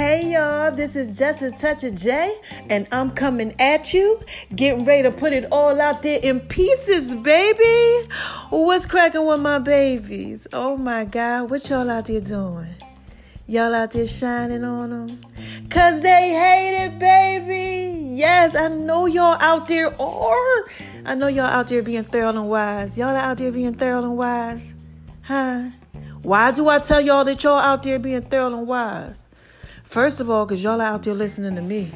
Hey y'all, this is Just a Touch of J, and I'm coming at you, getting ready to put it all out there in pieces, baby. What's cracking with my babies? Oh my God, what y'all out there doing? Y'all out there shining on them? Cause they hate it, baby. Yes, I know y'all out there, or I know y'all out there being thorough and wise. Y'all out there being thorough and wise? Huh? Why do I tell y'all that y'all out there being thorough and wise? First of all, because y'all are out there listening to me.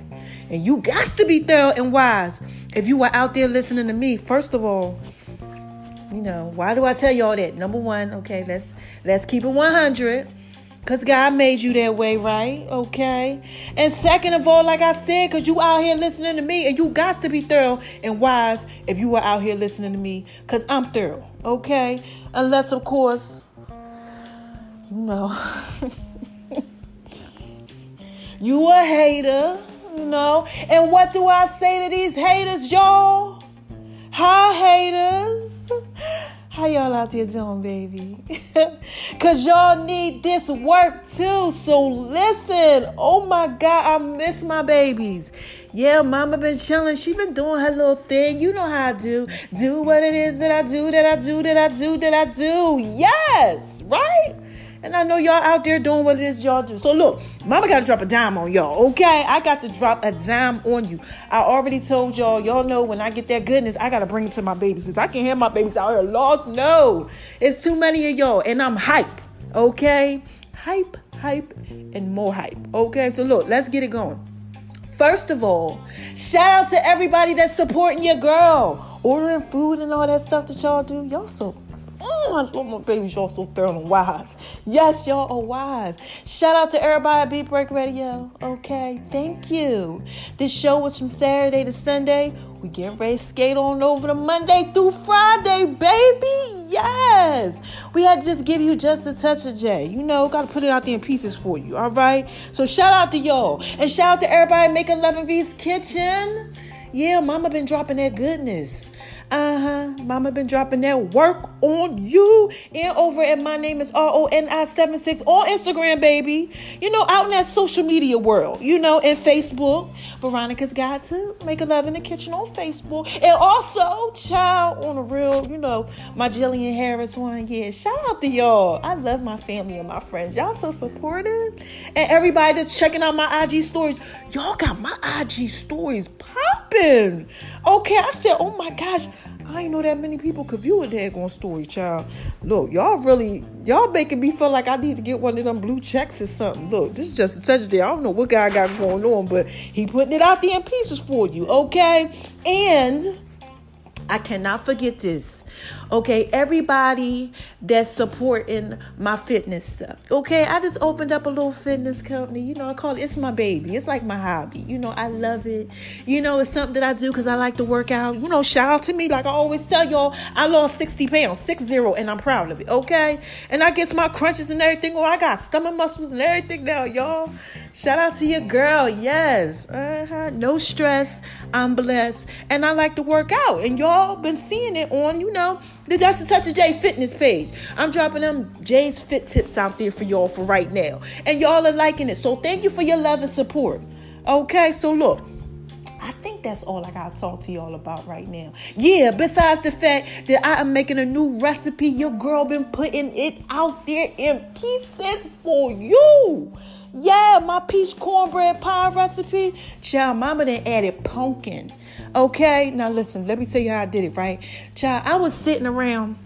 And you got to be thorough and wise. If you are out there listening to me, first of all, you know, why do I tell y'all that? Number one, okay, let's let's keep it 100. Cause God made you that way, right? Okay. And second of all, like I said, cause you out here listening to me, and you got to be thorough and wise if you are out here listening to me, cause I'm thorough, okay? Unless, of course, you know. You a hater, you know. And what do I say to these haters, y'all? Hi, haters. How y'all out there doing, baby? Cause y'all need this work too. So listen. Oh my God, I miss my babies. Yeah, mama been chilling. She been doing her little thing. You know how I do. Do what it is that I do, that I do, that I do, that I do. Yes, right? And I know y'all out there doing what it is y'all do. So look, mama got to drop a dime on y'all, okay? I got to drop a dime on you. I already told y'all, y'all know when I get that goodness, I got to bring it to my babies. Since I can't have my babies out here lost. No, it's too many of y'all. And I'm hype, okay? Hype, hype, and more hype, okay? So look, let's get it going. First of all, shout out to everybody that's supporting your girl, ordering food and all that stuff that y'all do. Y'all so Oh, I love my babies. Y'all so thorough and wise. Yes, y'all are wise. Shout out to everybody at Beat Break Radio. Okay, thank you. This show was from Saturday to Sunday. We get ready to skate on over to Monday through Friday, baby. Yes. We had to just give you just a touch of J. You know, got to put it out there in pieces for you. All right. So shout out to y'all and shout out to everybody making Love and V's Kitchen. Yeah, Mama been dropping that goodness. Uh-huh. Mama been dropping that work on you. And over at my name is R-O-N-I-76 on Instagram, baby. You know, out in that social media world, you know, and Facebook. Veronica's got to make a love in the kitchen on Facebook. And also, child on a real, you know, my Jillian Harris one. Yeah, shout out to y'all. I love my family and my friends. Y'all so supportive. And everybody that's checking out my IG stories. Y'all got my IG stories popping. Okay, I said, oh my gosh, I ain't know that many people could view a daggone story, child. Look, y'all really, y'all making me feel like I need to get one of them blue checks or something. Look, this is just a touch there. I don't know what guy got going on, but he putting it out there in pieces for you, okay? And I cannot forget this. Okay, everybody that's supporting my fitness stuff. Okay, I just opened up a little fitness company. You know, I call it it's my baby. It's like my hobby. You know, I love it. You know, it's something that I do because I like to work out. You know, shout out to me. Like I always tell y'all, I lost 60 pounds, six zero, and I'm proud of it. Okay, and I get my crunches and everything. Or I got stomach muscles and everything now, y'all. Shout out to your girl. Yes. Uh-huh. No stress. I'm blessed. And I like to work out. And y'all been seeing it on, you know, the Just a Touch of J fitness page. I'm dropping them J's fit tips out there for y'all for right now. And y'all are liking it. So thank you for your love and support. Okay, so look. I think that's all I gotta talk to y'all about right now. Yeah, besides the fact that I am making a new recipe, your girl been putting it out there in pieces for you. Yeah, my peach cornbread pie recipe. Child, mama done added pumpkin. Okay, now listen, let me tell you how I did it, right? Child, I was sitting around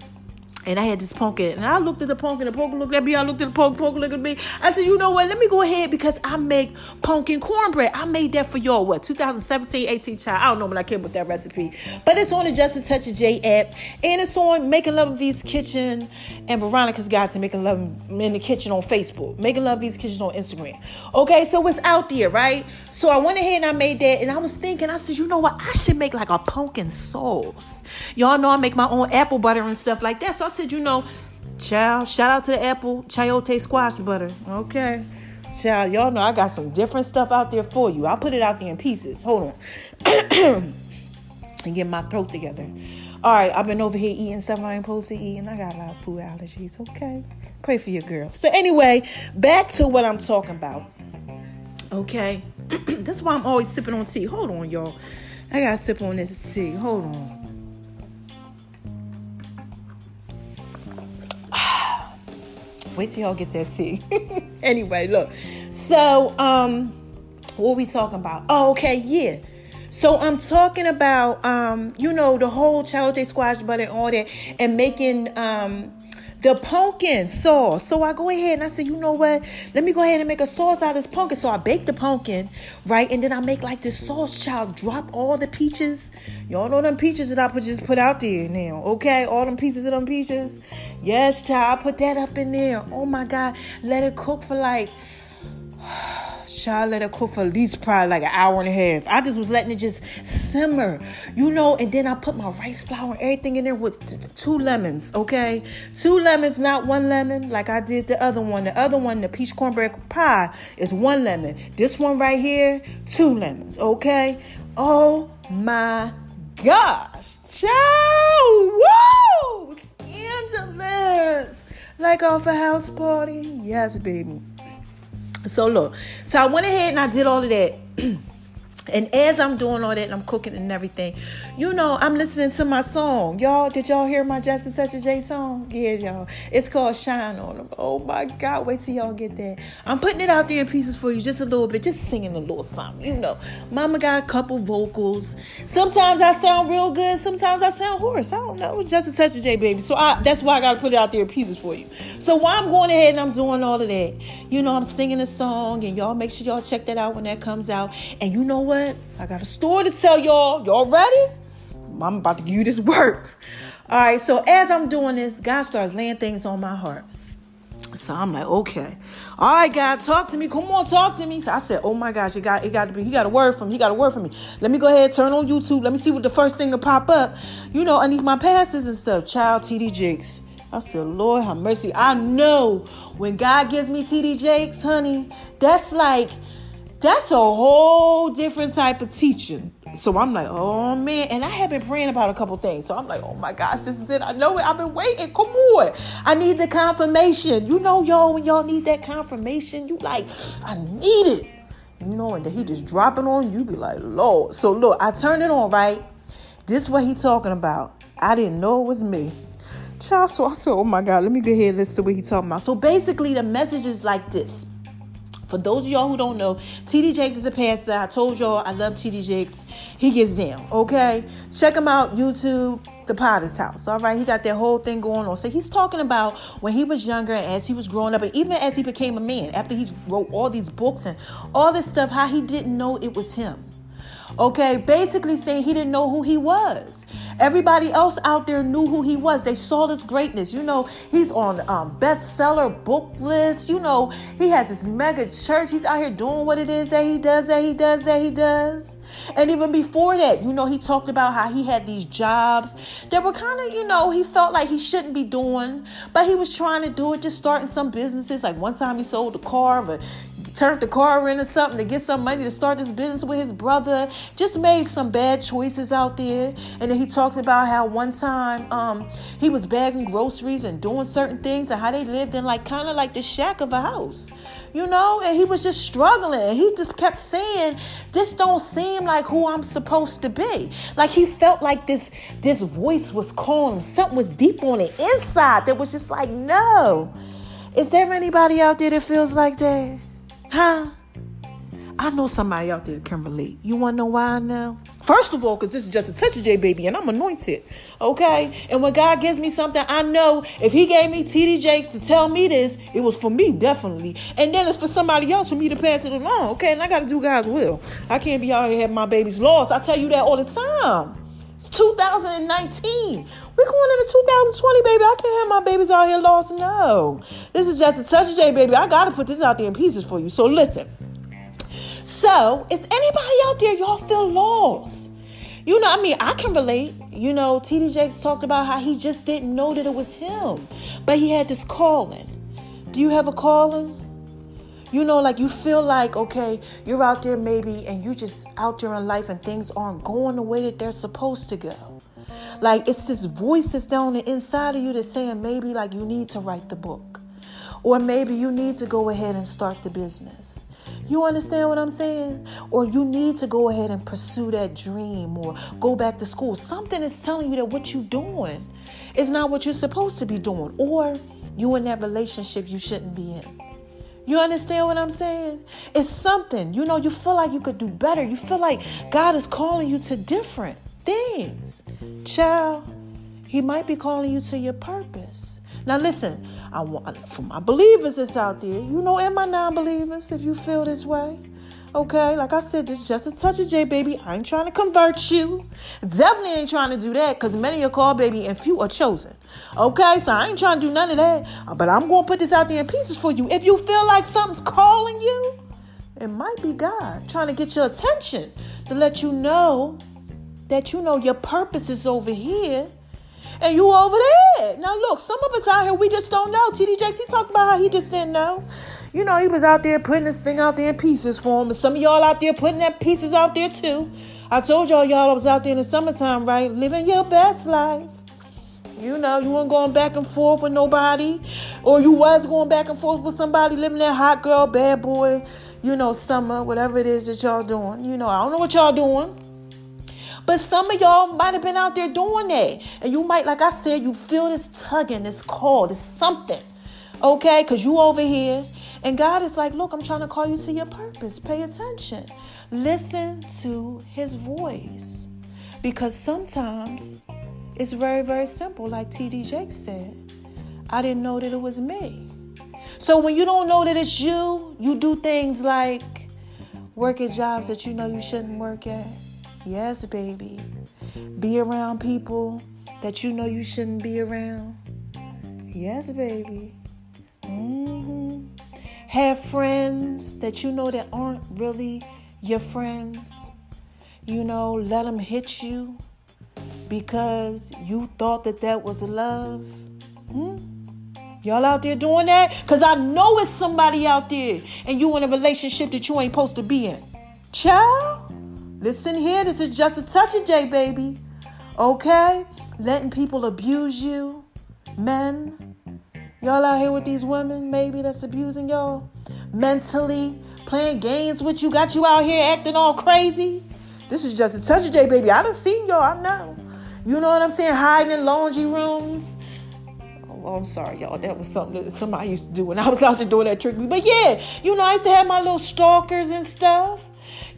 and I had this pumpkin, and I looked at the pumpkin, the pumpkin looked at me, I looked at the pumpkin, pumpkin looked at me. I said, you know what, let me go ahead because I make pumpkin cornbread. I made that for y'all, what, 2017, 18 child. I don't know when I came with that recipe. But it's on the Just a Touch of J app, and it's on Making Love of V's Kitchen and Veronica's Guide to Making Love in the Kitchen on Facebook, Making Love of V's Kitchen on Instagram. Okay, so it's out there, right? So I went ahead and I made that, and I was thinking, I said, you know what, I should make like a pumpkin sauce. Y'all know I make my own apple butter and stuff like that. So I said, you know, child, shout out to the apple chayote squash butter. Okay. Child, y'all know I got some different stuff out there for you. I'll put it out there in pieces. Hold on. and get my throat together. All right, I've been over here eating stuff I ain't supposed to eat, and I got a lot of food allergies. Okay, pray for your girl. So anyway, back to what I'm talking about. Okay, that's why I'm always sipping on tea. Hold on, y'all. I gotta sip on this tea. Hold on. Wait till y'all get that tea. anyway, look. So, um, what we talking about? Oh, okay, yeah. So I'm talking about, um, you know, the whole chayote squash butter and all that, and making um the pumpkin sauce. So I go ahead and I say, you know what? Let me go ahead and make a sauce out of this pumpkin. So I bake the pumpkin, right? And then I make like this sauce, child. Drop all the peaches. Y'all know them peaches that I put just put out there now. Okay? All them pieces of them peaches. Yes, child. I put that up in there. Oh my God. Let it cook for like Child, let it cook for at least probably like an hour and a half. I just was letting it just simmer, you know, and then I put my rice flour and everything in there with t- two lemons, okay? Two lemons, not one lemon, like I did the other one. The other one, the peach cornbread pie, is one lemon. This one right here, two lemons, okay? Oh my gosh, child, woo! Scandalous! Like off a house party? Yes, baby. So look, so I went ahead and I did all of that. And as I'm doing all that and I'm cooking and everything, you know, I'm listening to my song. Y'all, did y'all hear my Just a Touch of J song? Yeah, y'all. It's called Shine on them. Oh my God, wait till y'all get that. I'm putting it out there in pieces for you, just a little bit, just singing a little something. You know, Mama got a couple vocals. Sometimes I sound real good, sometimes I sound hoarse. I don't know. It's Just a Touch of J, baby. So I, that's why I got to put it out there in pieces for you. So while I'm going ahead and I'm doing all of that, you know, I'm singing a song, and y'all make sure y'all check that out when that comes out. And you know what? What? I got a story to tell y'all. Y'all ready? I'm about to give you this work. All right, so as I'm doing this, God starts laying things on my heart. So I'm like, okay, all right, God, talk to me. Come on, talk to me. So I said, oh my gosh, it got it got to be. He got a word from. He got a word from me. Let me go ahead, turn on YouTube. Let me see what the first thing to pop up. You know, underneath my passes and stuff. Child, TD Jakes. I said, Lord, have mercy. I know when God gives me TD Jakes, honey, that's like that's a whole different type of teaching. So I'm like, oh man. And I have been praying about a couple things. So I'm like, oh my gosh, this is it. I know it. I've been waiting. Come on. I need the confirmation. You know, y'all, when y'all need that confirmation, you like, I need it. You know, and then he just dropping on you, be like, Lord. So look, I turned it on, right? This what he talking about. I didn't know it was me. Child, so I said, oh my God, let me go ahead and listen to what he talking about. So basically, the message is like this. For those of y'all who don't know, TD Jakes is a pastor. I told y'all I love TD Jakes. He gets down, okay? Check him out, YouTube, The Potter's House. All right, he got that whole thing going on. So he's talking about when he was younger and as he was growing up, and even as he became a man, after he wrote all these books and all this stuff, how he didn't know it was him. Okay, basically saying he didn't know who he was. Everybody else out there knew who he was. They saw this greatness. You know, he's on um, bestseller book lists. You know, he has this mega church. He's out here doing what it is that he does, that he does, that he does. And even before that, you know, he talked about how he had these jobs that were kind of, you know, he felt like he shouldn't be doing, but he was trying to do it, just starting some businesses. Like one time he sold a car, but turned the car in or something to get some money to start this business with his brother. Just made some bad choices out there. And then he talks about how one time um, he was bagging groceries and doing certain things and how they lived in like kind of like the shack of a house you know? And he was just struggling. He just kept saying this don't seem like who i'm supposed to be. Like he felt like this this voice was calling him. Something was deep on the inside that was just like no. Is there anybody out there that feels like that huh I know somebody out there can relate. You want to know why I know? First of all, because this is just a touch of J baby, and I'm anointed. Okay? And when God gives me something, I know if He gave me TD Jakes to tell me this, it was for me, definitely. And then it's for somebody else for me to pass it along. Okay, and I gotta do God's will. I can't be out here having my babies lost. I tell you that all the time. It's 2019. We're going into 2020, baby. I can't have my babies out here lost. No. This is just a touch of J, baby. I got to put this out there in pieces for you. So listen. So, is anybody out there, y'all feel lost? You know, I mean, I can relate. You know, TD Jakes talked about how he just didn't know that it was him, but he had this calling. Do you have a calling? You know, like you feel like, okay, you're out there maybe and you just out there in life and things aren't going the way that they're supposed to go. Like it's this voice that's down the inside of you that's saying maybe like you need to write the book. Or maybe you need to go ahead and start the business. You understand what I'm saying? Or you need to go ahead and pursue that dream or go back to school. Something is telling you that what you're doing is not what you're supposed to be doing. Or you in that relationship you shouldn't be in. You understand what I'm saying? It's something. You know, you feel like you could do better. You feel like God is calling you to different things. Child, He might be calling you to your purpose. Now, listen, I want for my believers that's out there, you know, and my non believers, if you feel this way. Okay, like I said, this is just a touch of J, baby. I ain't trying to convert you. Definitely ain't trying to do that because many are called, baby, and few are chosen. Okay, so I ain't trying to do none of that. Uh, but I'm going to put this out there in pieces for you. If you feel like something's calling you, it might be God trying to get your attention to let you know that you know your purpose is over here and you over there. Now look, some of us out here we just don't know. TD Jakes, he talked about how he just didn't know. You know, he was out there putting this thing out there in pieces for him. And some of y'all out there putting that pieces out there too. I told y'all y'all I was out there in the summertime, right? Living your best life. You know, you weren't going back and forth with nobody. Or you was going back and forth with somebody living that hot girl, bad boy, you know, summer, whatever it is that y'all doing. You know, I don't know what y'all doing. But some of y'all might have been out there doing that. And you might, like I said, you feel this tugging, this call, this something. Okay? Because you over here. And God is like, look, I'm trying to call you to your purpose. Pay attention. Listen to his voice. Because sometimes it's very, very simple, like TD Jakes said. I didn't know that it was me. So when you don't know that it's you, you do things like work at jobs that you know you shouldn't work at Yes, baby. Be around people that you know you shouldn't be around. Yes, baby. Mm-hmm. Have friends that you know that aren't really your friends. You know, let them hit you because you thought that that was love. Hmm? Y'all out there doing that? Because I know it's somebody out there and you in a relationship that you ain't supposed to be in. Child? Listen here, this is just a touch of J, baby. Okay? Letting people abuse you. Men. Y'all out here with these women, maybe that's abusing y'all. Mentally, playing games with you, got you out here acting all crazy. This is just a touch of J, baby. I done seen y'all, I know. You know what I'm saying? Hiding in laundry rooms. Oh, I'm sorry, y'all. That was something that somebody used to do when I was out there doing that trick. But yeah, you know, I used to have my little stalkers and stuff.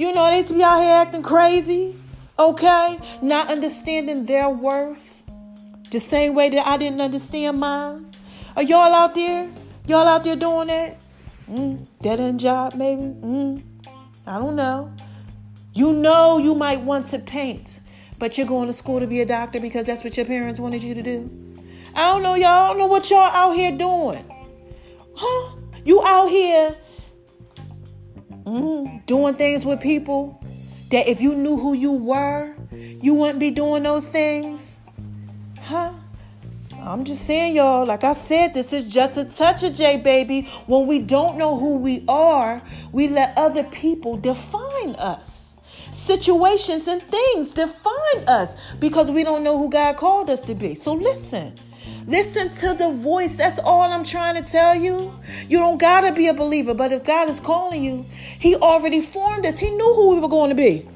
You know, they be out here acting crazy, okay? Not understanding their worth the same way that I didn't understand mine. Are y'all out there? Y'all out there doing that? Mm, dead end job, maybe? Mm, I don't know. You know you might want to paint, but you're going to school to be a doctor because that's what your parents wanted you to do. I don't know, y'all. I don't know what y'all out here doing. Huh? You out here mm, doing things with people that if you knew who you were, you wouldn't be doing those things? Huh? I'm just saying, y'all, like I said, this is just a touch of J, baby. When we don't know who we are, we let other people define us. Situations and things define us because we don't know who God called us to be. So listen. Listen to the voice. That's all I'm trying to tell you. You don't got to be a believer, but if God is calling you, He already formed us. He knew who we were going to be.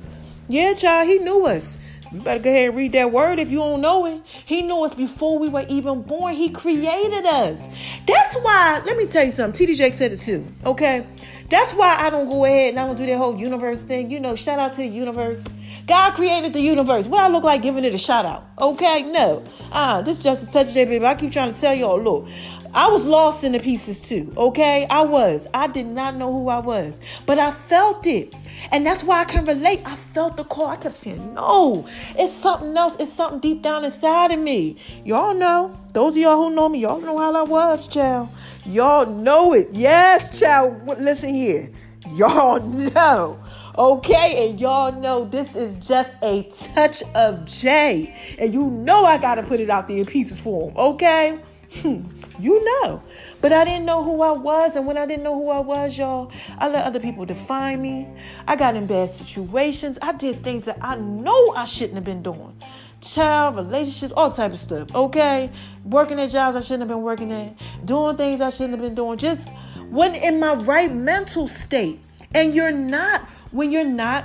Yeah, child, He knew us. You better go ahead and read that word if you don't know it. He knew us before we were even born. He created us. That's why, let me tell you something. TDJ said it too, okay? That's why I don't go ahead and I don't do that whole universe thing. You know, shout out to the universe. God created the universe. What I look like giving it a shout out? Okay, no. Uh, this is just a touch baby. I keep trying to tell y'all, look, I was lost in the pieces too, okay? I was. I did not know who I was, but I felt it. And that's why I can relate. I felt the call. I kept saying, no, it's something else. It's something deep down inside of me. Y'all know. Those of y'all who know me, y'all know how I was, child. Y'all know it. Yes, child. Listen here. Y'all know. Okay, and y'all know this is just a touch of J. And you know I gotta put it out there in pieces for him, okay? Hmm. You know. But I didn't know who I was. And when I didn't know who I was, y'all, I let other people define me. I got in bad situations. I did things that I know I shouldn't have been doing. Child, relationships, all type of stuff. Okay? Working at jobs I shouldn't have been working at. Doing things I shouldn't have been doing. Just wasn't in my right mental state. And you're not when you're not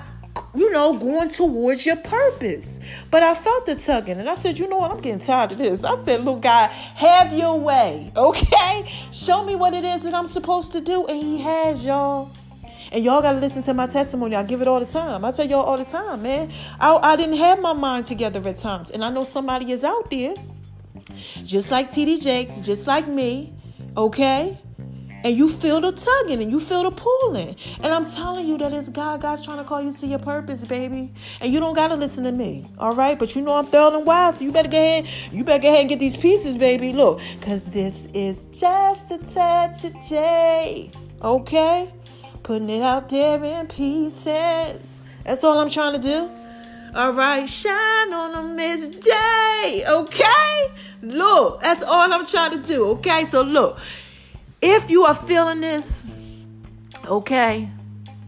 you know, going towards your purpose. But I felt the tugging and I said, you know what, I'm getting tired of this. I said, look, God, have your way, okay? Show me what it is that I'm supposed to do. And He has, y'all. And y'all got to listen to my testimony. I give it all the time. I tell y'all all the time, man. I, I didn't have my mind together at times. And I know somebody is out there, just like TD Jakes, just like me, okay? And you feel the tugging and you feel the pulling. And I'm telling you that it's God. God's trying to call you to your purpose, baby. And you don't gotta listen to me, all right? But you know I'm thorough and wise, so you better go ahead. You better go ahead and get these pieces, baby. Look, cause this is just a touch of J, okay? Putting it out there in pieces. That's all I'm trying to do. All right, shine on a Miss J, okay? Look, that's all I'm trying to do, okay? So look. If you are feeling this, okay,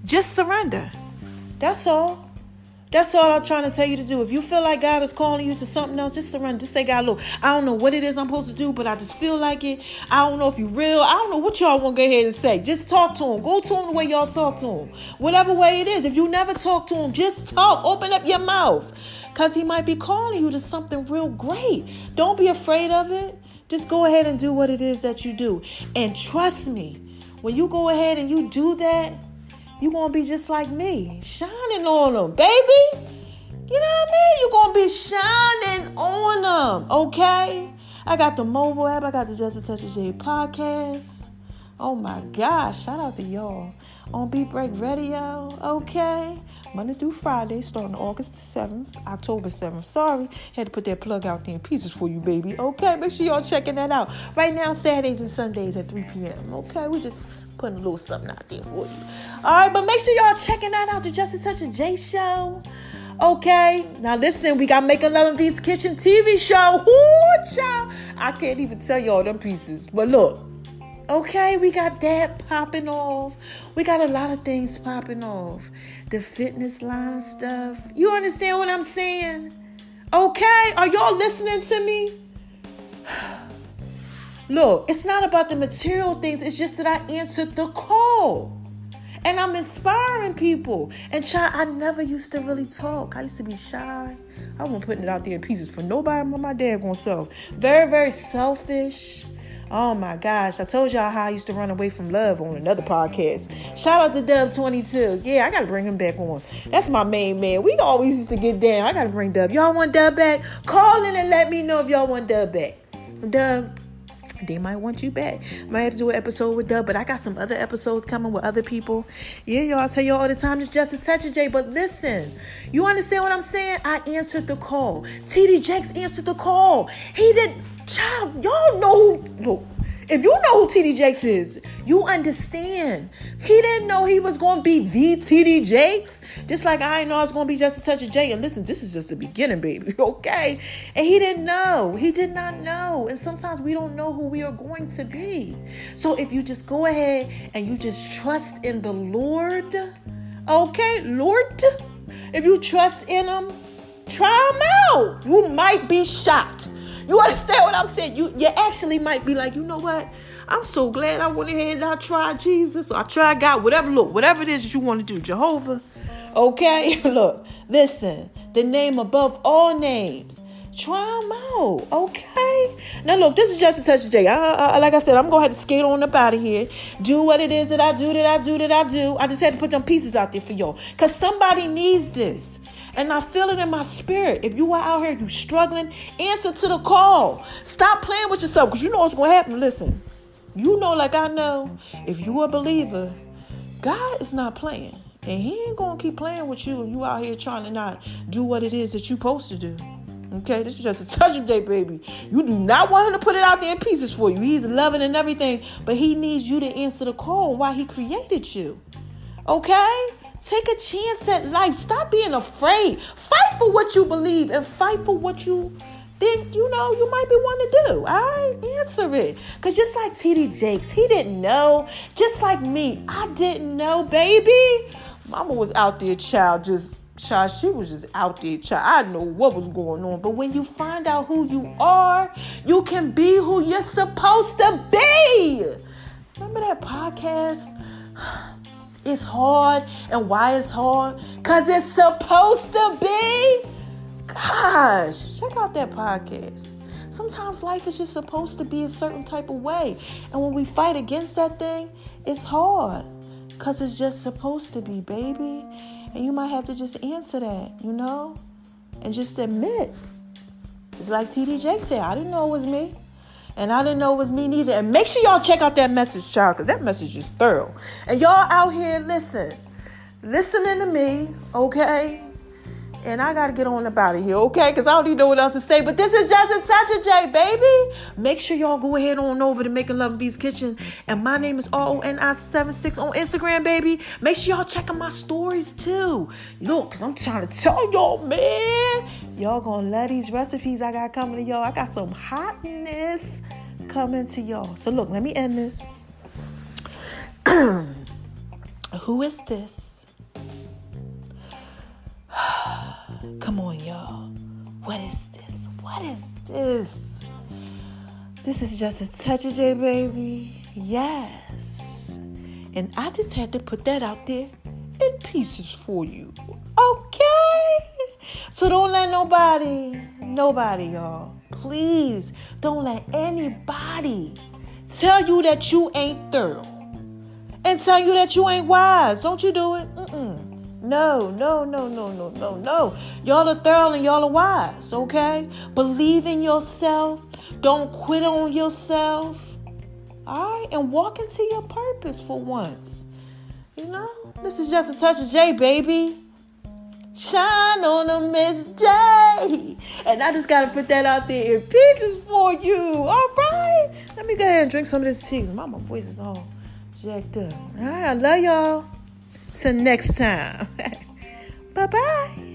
just surrender. That's all. That's all I'm trying to tell you to do. If you feel like God is calling you to something else, just surrender. Just say, God, look, I don't know what it is I'm supposed to do, but I just feel like it. I don't know if you're real. I don't know what y'all want to go ahead and say. Just talk to him. Go to him the way y'all talk to him. Whatever way it is. If you never talk to him, just talk. Open up your mouth. Because he might be calling you to something real great. Don't be afraid of it. Just go ahead and do what it is that you do. And trust me, when you go ahead and you do that, you're going to be just like me, shining on them, baby. You know what I mean? You're going to be shining on them, okay? I got the mobile app. I got the Just a Touch of J podcast. Oh my gosh. Shout out to y'all on Beat Break Radio, okay? Monday through Friday, starting August the 7th, October 7th. Sorry, had to put that plug out there in pieces for you, baby. Okay, make sure y'all checking that out. Right now, Saturdays and Sundays at 3 p.m. Okay, we just putting a little something out there for you. All right, but make sure y'all checking that out. The Just a Touch of J show. Okay, now listen, we got Make a Love in These Kitchen TV show. Ooh, child. I can't even tell you all them pieces. But look, Okay, we got that popping off. We got a lot of things popping off. The fitness line stuff. You understand what I'm saying? Okay, are y'all listening to me? Look, it's not about the material things, it's just that I answered the call. And I'm inspiring people. And child, I never used to really talk. I used to be shy. I wasn't putting it out there in pieces for nobody but my dad gonna self. Very, very selfish. Oh my gosh, I told y'all how I used to run away from love on another podcast. Shout out to Dub22. Yeah, I gotta bring him back on. That's my main man. We always used to get down. I gotta bring Dub. Y'all want Dub back? Call in and let me know if y'all want Dub back. Dub, they might want you back. Might have to do an episode with Dub, but I got some other episodes coming with other people. Yeah, y'all I tell y'all all the time, it's just a touch of J. But listen, you understand what I'm saying? I answered the call. TD Jakes answered the call. He did child, y'all know who look. If you know who TD Jakes is, you understand. He didn't know he was going to be the TD Jakes. Just like I know I was going to be just a touch of J. And listen, this is just the beginning, baby. Okay. And he didn't know. He did not know. And sometimes we don't know who we are going to be. So if you just go ahead and you just trust in the Lord, okay, Lord, if you trust in him, try him out. You might be shocked. You understand what I'm saying? You you actually might be like, you know what? I'm so glad I went ahead and I tried Jesus or I tried God, whatever. Look, whatever it is that you want to do, Jehovah. Okay, look, listen. the name above all names. Try them out, okay? Now, look, this is just a touch of J. I, I, like I said, I'm gonna have to skate on up out of here. Do what it is that I do, that I do, that I do. I just had to put them pieces out there for y'all, cause somebody needs this. And I feel it in my spirit. If you are out here, you struggling, answer to the call. Stop playing with yourself, cause you know what's gonna happen. Listen, you know, like I know, if you a believer, God is not playing. And he ain't gonna keep playing with you you out here trying to not do what it is that you supposed to do. Okay, this is just a touch of J, baby. You do not want him to put it out there in pieces for you. He's loving and everything, but he needs you to answer the call why he created you. Okay? Take a chance at life. Stop being afraid. Fight for what you believe and fight for what you think you know you might be wanting to do. All right, answer it. Cause just like TD Jakes, he didn't know. Just like me, I didn't know, baby. Mama was out there, child, just child, she was just out there, child. I know what was going on. But when you find out who you are, you can be who you're supposed to be. Remember that podcast? It's hard. And why it's hard? Because it's supposed to be. Gosh, check out that podcast. Sometimes life is just supposed to be a certain type of way. And when we fight against that thing, it's hard. Because it's just supposed to be, baby. And you might have to just answer that, you know? And just admit. It's like TD Jakes said, I didn't know it was me. And I didn't know it was me neither. And make sure y'all check out that message, child, because that message is thorough. And y'all out here, listen, listening to me, okay? And I got to get on about it here, okay? Because I don't even know what else to say. But this is Justin a touch of J, baby. Make sure y'all go ahead on over to Making Love Bees Kitchen. And my name is R-O-N-I-76 on Instagram, baby. Make sure y'all checking my stories, too. Look, because I'm trying to tell y'all, man. Y'all to love these recipes I got coming to y'all. I got some hotness coming to y'all. So, look, let me end this. Who is this? Come on, y'all. What is this? What is this? This is just a touch of J, baby. Yes. And I just had to put that out there in pieces for you. Okay? So don't let nobody, nobody, y'all, please don't let anybody tell you that you ain't thorough and tell you that you ain't wise. Don't you do it. No, no, no, no, no, no, no. Y'all are thorough and y'all are wise, okay? Believe in yourself. Don't quit on yourself. All right? And walk into your purpose for once. You know? This is just a touch of J, baby. Shine on a Miss J. And I just got to put that out there in pieces for you. All right? Let me go ahead and drink some of this tea. My voice is all jacked up. All right, I love y'all. Till next time. bye bye.